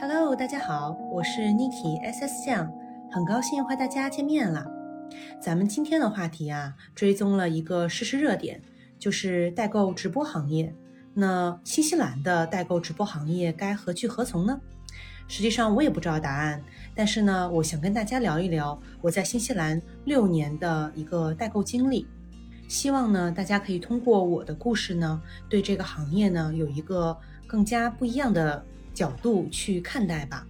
Hello，大家好，我是 Niki S S 酱，很高兴和大家见面了。咱们今天的话题啊，追踪了一个实时热点，就是代购直播行业。那新西兰的代购直播行业该何去何从呢？实际上我也不知道答案，但是呢，我想跟大家聊一聊我在新西兰六年的一个代购经历。希望呢，大家可以通过我的故事呢，对这个行业呢有一个更加不一样的角度去看待吧。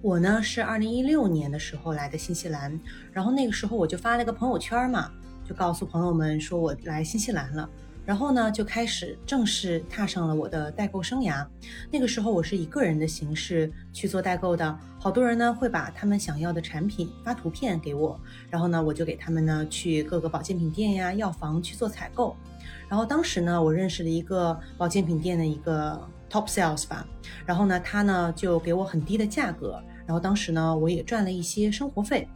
我呢是二零一六年的时候来的新西兰，然后那个时候我就发了个朋友圈嘛，就告诉朋友们说我来新西兰了。然后呢，就开始正式踏上了我的代购生涯。那个时候，我是以个人的形式去做代购的。好多人呢会把他们想要的产品发图片给我，然后呢，我就给他们呢去各个保健品店呀、药房去做采购。然后当时呢，我认识了一个保健品店的一个 top sales 吧，然后呢，他呢就给我很低的价格，然后当时呢，我也赚了一些生活费。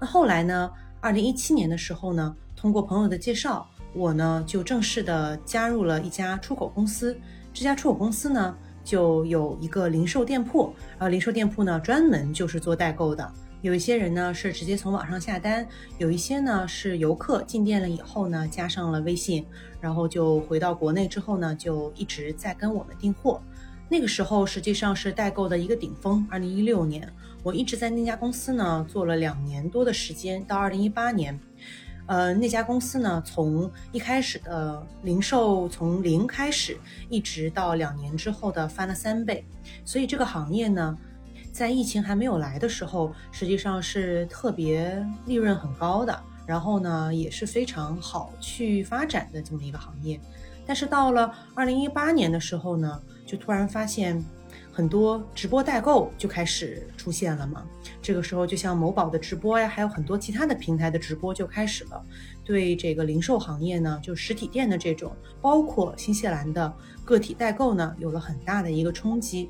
那后来呢，二零一七年的时候呢，通过朋友的介绍。我呢就正式的加入了一家出口公司，这家出口公司呢就有一个零售店铺，呃，零售店铺呢专门就是做代购的。有一些人呢是直接从网上下单，有一些呢是游客进店了以后呢加上了微信，然后就回到国内之后呢就一直在跟我们订货。那个时候实际上是代购的一个顶峰。二零一六年，我一直在那家公司呢做了两年多的时间，到二零一八年。呃，那家公司呢，从一开始的零售从零开始，一直到两年之后的翻了三倍，所以这个行业呢，在疫情还没有来的时候，实际上是特别利润很高的，然后呢，也是非常好去发展的这么一个行业。但是到了二零一八年的时候呢，就突然发现。很多直播代购就开始出现了嘛，这个时候就像某宝的直播呀，还有很多其他的平台的直播就开始了，对这个零售行业呢，就实体店的这种，包括新西兰的个体代购呢，有了很大的一个冲击。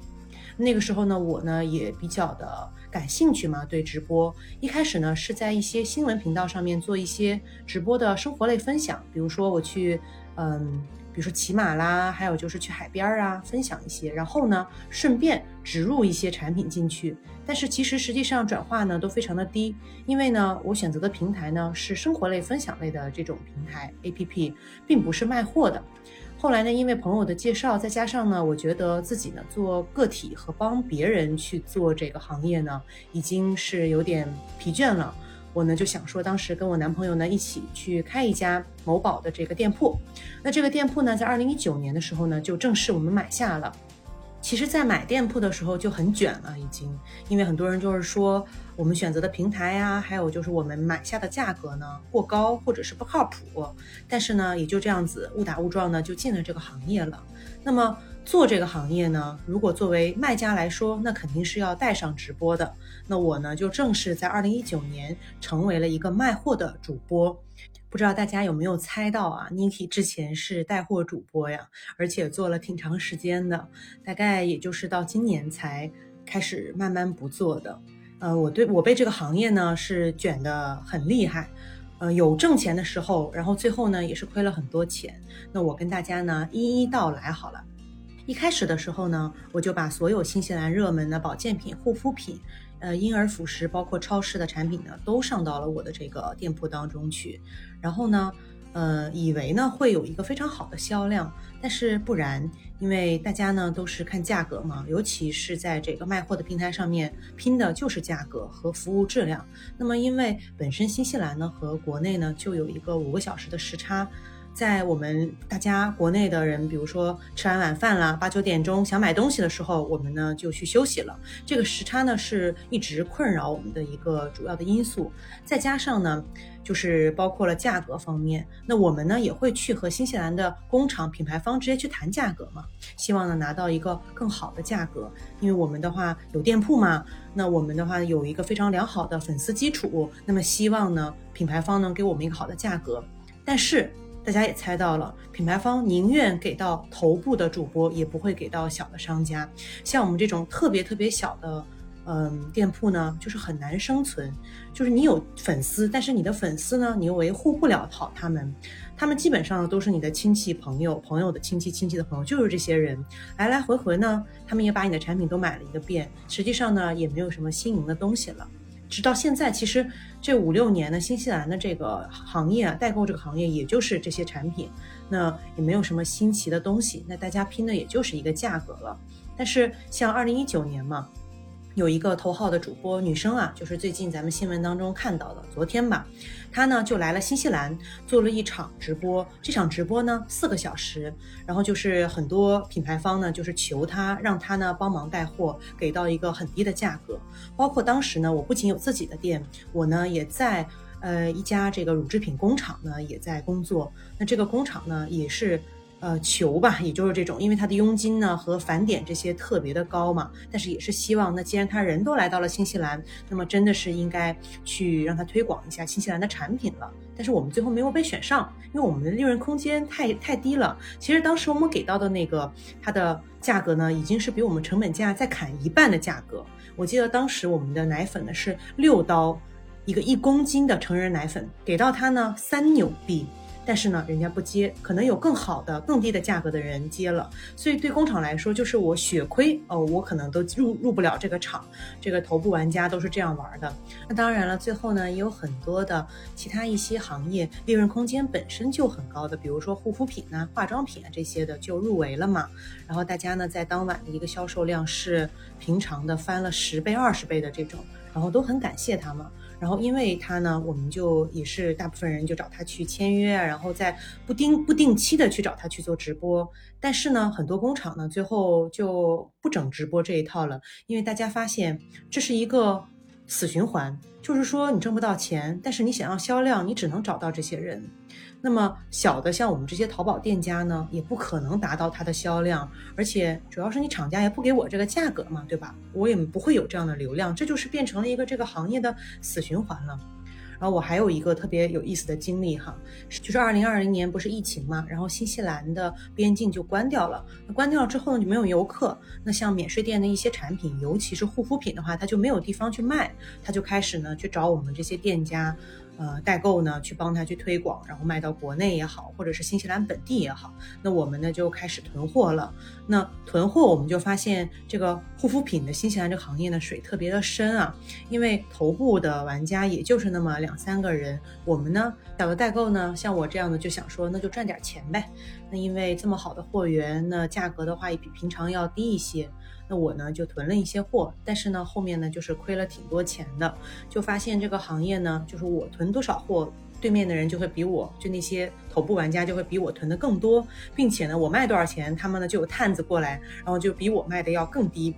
那个时候呢，我呢也比较的感兴趣嘛，对直播，一开始呢是在一些新闻频道上面做一些直播的生活类分享，比如说我去，嗯。比如说骑马啦，还有就是去海边啊，分享一些，然后呢，顺便植入一些产品进去。但是其实实际上转化呢都非常的低，因为呢，我选择的平台呢是生活类分享类的这种平台 APP，并不是卖货的。后来呢，因为朋友的介绍，再加上呢，我觉得自己呢做个体和帮别人去做这个行业呢，已经是有点疲倦了。我呢就想说，当时跟我男朋友呢一起去开一家某宝的这个店铺。那这个店铺呢，在二零一九年的时候呢，就正式我们买下了。其实，在买店铺的时候就很卷了，已经，因为很多人就是说我们选择的平台呀，还有就是我们买下的价格呢过高或者是不靠谱。但是呢，也就这样子误打误撞呢就进了这个行业了。那么。做这个行业呢，如果作为卖家来说，那肯定是要带上直播的。那我呢，就正式在二零一九年成为了一个卖货的主播。不知道大家有没有猜到啊？Niki 之前是带货主播呀，而且做了挺长时间的，大概也就是到今年才开始慢慢不做的。呃，我对我被这个行业呢是卷得很厉害，呃，有挣钱的时候，然后最后呢也是亏了很多钱。那我跟大家呢一一道来好了。一开始的时候呢，我就把所有新西兰热门的保健品、护肤品，呃，婴儿辅食，包括超市的产品呢，都上到了我的这个店铺当中去。然后呢，呃，以为呢会有一个非常好的销量，但是不然，因为大家呢都是看价格嘛，尤其是在这个卖货的平台上面拼的就是价格和服务质量。那么因为本身新西兰呢和国内呢就有一个五个小时的时差。在我们大家国内的人，比如说吃完晚饭了，八九点钟想买东西的时候，我们呢就去休息了。这个时差呢是一直困扰我们的一个主要的因素。再加上呢，就是包括了价格方面，那我们呢也会去和新西兰的工厂品牌方直接去谈价格嘛，希望呢拿到一个更好的价格。因为我们的话有店铺嘛，那我们的话有一个非常良好的粉丝基础，那么希望呢品牌方能给我们一个好的价格，但是。大家也猜到了，品牌方宁愿给到头部的主播，也不会给到小的商家。像我们这种特别特别小的嗯，店铺呢就是很难生存，就是你有粉丝，但是你的粉丝呢，你又维护不了好他们，他们基本上都是你的亲戚朋友，朋友的亲戚，亲戚的朋友，就是这些人来来回回呢，他们也把你的产品都买了一个遍，实际上呢也没有什么新颖的东西了。直到现在，其实这五六年呢，新西兰的这个行业啊，代购这个行业，也就是这些产品，那也没有什么新奇的东西，那大家拼的也就是一个价格了。但是像二零一九年嘛。有一个头号的主播女生啊，就是最近咱们新闻当中看到的，昨天吧，她呢就来了新西兰，做了一场直播。这场直播呢四个小时，然后就是很多品牌方呢就是求她，让她呢帮忙带货，给到一个很低的价格。包括当时呢，我不仅有自己的店，我呢也在呃一家这个乳制品工厂呢也在工作。那这个工厂呢也是。呃，求吧，也就是这种，因为他的佣金呢和返点这些特别的高嘛，但是也是希望，那既然他人都来到了新西兰，那么真的是应该去让他推广一下新西兰的产品了。但是我们最后没有被选上，因为我们的利润空间太太低了。其实当时我们给到的那个它的价格呢，已经是比我们成本价再砍一半的价格。我记得当时我们的奶粉呢是六刀一个一公斤的成人奶粉，给到他呢三纽币。但是呢，人家不接，可能有更好的、更低的价格的人接了，所以对工厂来说，就是我血亏哦，我可能都入入不了这个厂。这个头部玩家都是这样玩的。那当然了，最后呢，也有很多的其他一些行业利润空间本身就很高的，比如说护肤品啊、化妆品啊这些的就入围了嘛。然后大家呢，在当晚的一个销售量是平常的翻了十倍、二十倍的这种，然后都很感谢他们。然后因为他呢，我们就也是大部分人就找他去签约，然后在不定不定期的去找他去做直播。但是呢，很多工厂呢，最后就不整直播这一套了，因为大家发现这是一个死循环，就是说你挣不到钱，但是你想要销量，你只能找到这些人。那么小的像我们这些淘宝店家呢，也不可能达到它的销量，而且主要是你厂家也不给我这个价格嘛，对吧？我也不会有这样的流量，这就是变成了一个这个行业的死循环了。然后我还有一个特别有意思的经历哈，就是二零二零年不是疫情嘛，然后新西兰的边境就关掉了，那关掉了之后呢就没有游客，那像免税店的一些产品，尤其是护肤品的话，它就没有地方去卖，它就开始呢去找我们这些店家。呃，代购呢，去帮他去推广，然后卖到国内也好，或者是新西兰本地也好，那我们呢就开始囤货了。那囤货，我们就发现这个护肤品的新西兰这个行业呢，水特别的深啊，因为头部的玩家也就是那么两三个人，我们呢小的代购呢，像我这样的就想说，那就赚点钱呗。那因为这么好的货源，那价格的话也比平常要低一些。那我呢就囤了一些货，但是呢后面呢就是亏了挺多钱的，就发现这个行业呢，就是我囤多少货，对面的人就会比我就那些头部玩家就会比我囤的更多，并且呢我卖多少钱，他们呢就有探子过来，然后就比我卖的要更低，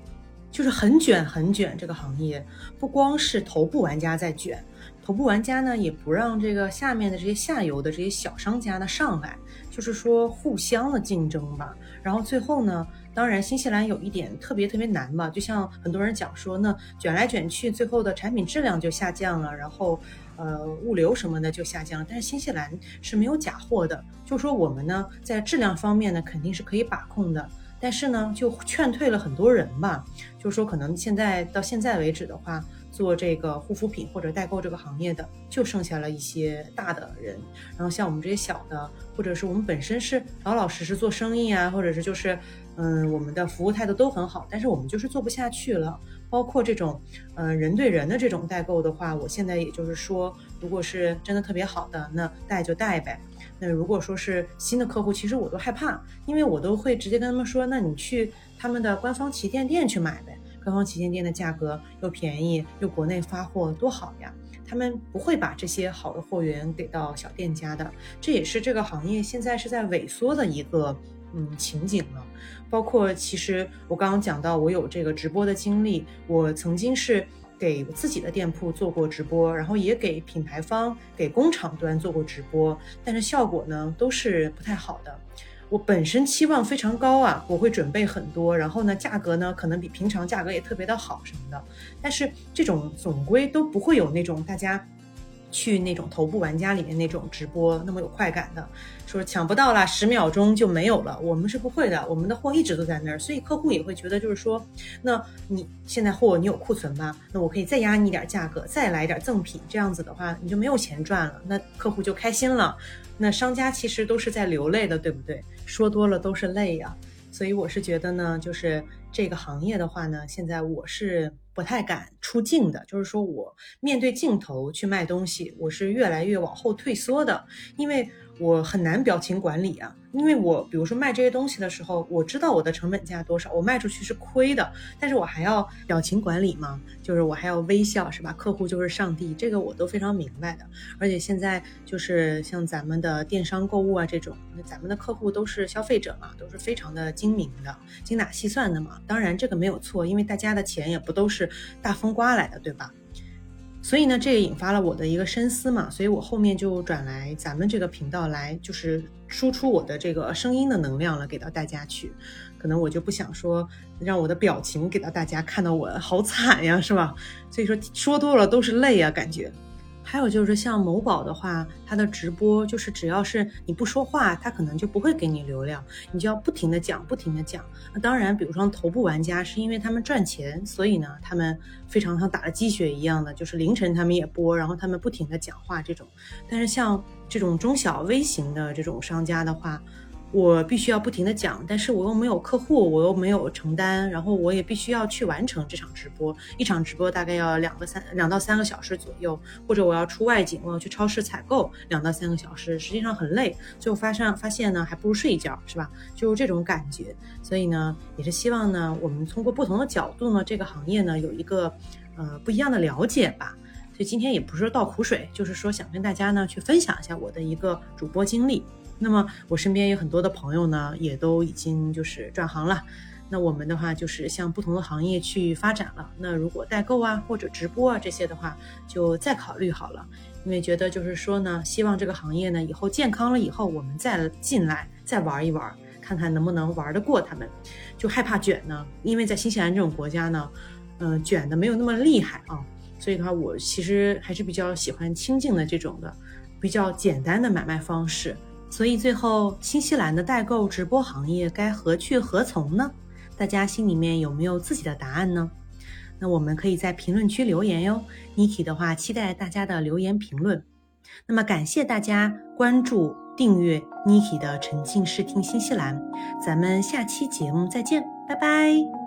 就是很卷很卷这个行业，不光是头部玩家在卷，头部玩家呢也不让这个下面的这些下游的这些小商家呢上来，就是说互相的竞争吧，然后最后呢。当然，新西兰有一点特别特别难嘛，就像很多人讲说，那卷来卷去，最后的产品质量就下降了，然后，呃，物流什么的就下降。但是新西兰是没有假货的，就说我们呢，在质量方面呢，肯定是可以把控的。但是呢，就劝退了很多人吧，就说可能现在到现在为止的话。做这个护肤品或者代购这个行业的，就剩下了一些大的人，然后像我们这些小的，或者是我们本身是老老实实做生意啊，或者是就是，嗯，我们的服务态度都很好，但是我们就是做不下去了。包括这种，嗯，人对人的这种代购的话，我现在也就是说，如果是真的特别好的，那带就带呗。那如果说是新的客户，其实我都害怕，因为我都会直接跟他们说，那你去他们的官方旗舰店去买呗。官方旗舰店的价格又便宜，又国内发货，多好呀！他们不会把这些好的货源给到小店家的，这也是这个行业现在是在萎缩的一个嗯情景了。包括其实我刚刚讲到，我有这个直播的经历，我曾经是给自己的店铺做过直播，然后也给品牌方、给工厂端做过直播，但是效果呢都是不太好的。我本身期望非常高啊，我会准备很多，然后呢，价格呢可能比平常价格也特别的好什么的，但是这种总归都不会有那种大家。去那种头部玩家里面那种直播那么有快感的，说抢不到了，十秒钟就没有了。我们是不会的，我们的货一直都在那儿，所以客户也会觉得就是说，那你现在货你有库存吗？那我可以再压你一点价格，再来点赠品，这样子的话你就没有钱赚了，那客户就开心了。那商家其实都是在流泪的，对不对？说多了都是泪呀。所以我是觉得呢，就是这个行业的话呢，现在我是不太敢出镜的，就是说我面对镜头去卖东西，我是越来越往后退缩的，因为。我很难表情管理啊，因为我比如说卖这些东西的时候，我知道我的成本价多少，我卖出去是亏的，但是我还要表情管理嘛，就是我还要微笑，是吧？客户就是上帝，这个我都非常明白的。而且现在就是像咱们的电商购物啊这种，咱们的客户都是消费者嘛，都是非常的精明的、精打细算的嘛。当然这个没有错，因为大家的钱也不都是大风刮来的，对吧？所以呢，这也引发了我的一个深思嘛，所以我后面就转来咱们这个频道来，就是输出我的这个声音的能量了，给到大家去。可能我就不想说让我的表情给到大家看到我好惨呀，是吧？所以说说多了都是泪啊，感觉。还有就是像某宝的话，它的直播就是只要是你不说话，它可能就不会给你流量，你就要不停的讲，不停的讲。那当然，比如说头部玩家是因为他们赚钱，所以呢，他们非常像打了鸡血一样的，就是凌晨他们也播，然后他们不停的讲话这种。但是像这种中小微型的这种商家的话，我必须要不停的讲，但是我又没有客户，我又没有承担，然后我也必须要去完成这场直播。一场直播大概要两个三两到三个小时左右，或者我要出外景，我要去超市采购两到三个小时，实际上很累。最后发现发现呢，还不如睡一觉，是吧？就是这种感觉。所以呢，也是希望呢，我们通过不同的角度呢，这个行业呢有一个呃不一样的了解吧。所以今天也不是倒苦水，就是说想跟大家呢去分享一下我的一个主播经历。那么我身边有很多的朋友呢，也都已经就是转行了。那我们的话就是向不同的行业去发展了。那如果代购啊或者直播啊这些的话，就再考虑好了。因为觉得就是说呢，希望这个行业呢以后健康了以后，我们再进来再玩一玩，看看能不能玩得过他们。就害怕卷呢，因为在新西兰这种国家呢，嗯，卷的没有那么厉害啊。所以的话，我其实还是比较喜欢清静的这种的，比较简单的买卖方式。所以最后，新西兰的代购直播行业该何去何从呢？大家心里面有没有自己的答案呢？那我们可以在评论区留言哟。Niki 的话，期待大家的留言评论。那么感谢大家关注、订阅 Niki 的沉浸式听新西兰。咱们下期节目再见，拜拜。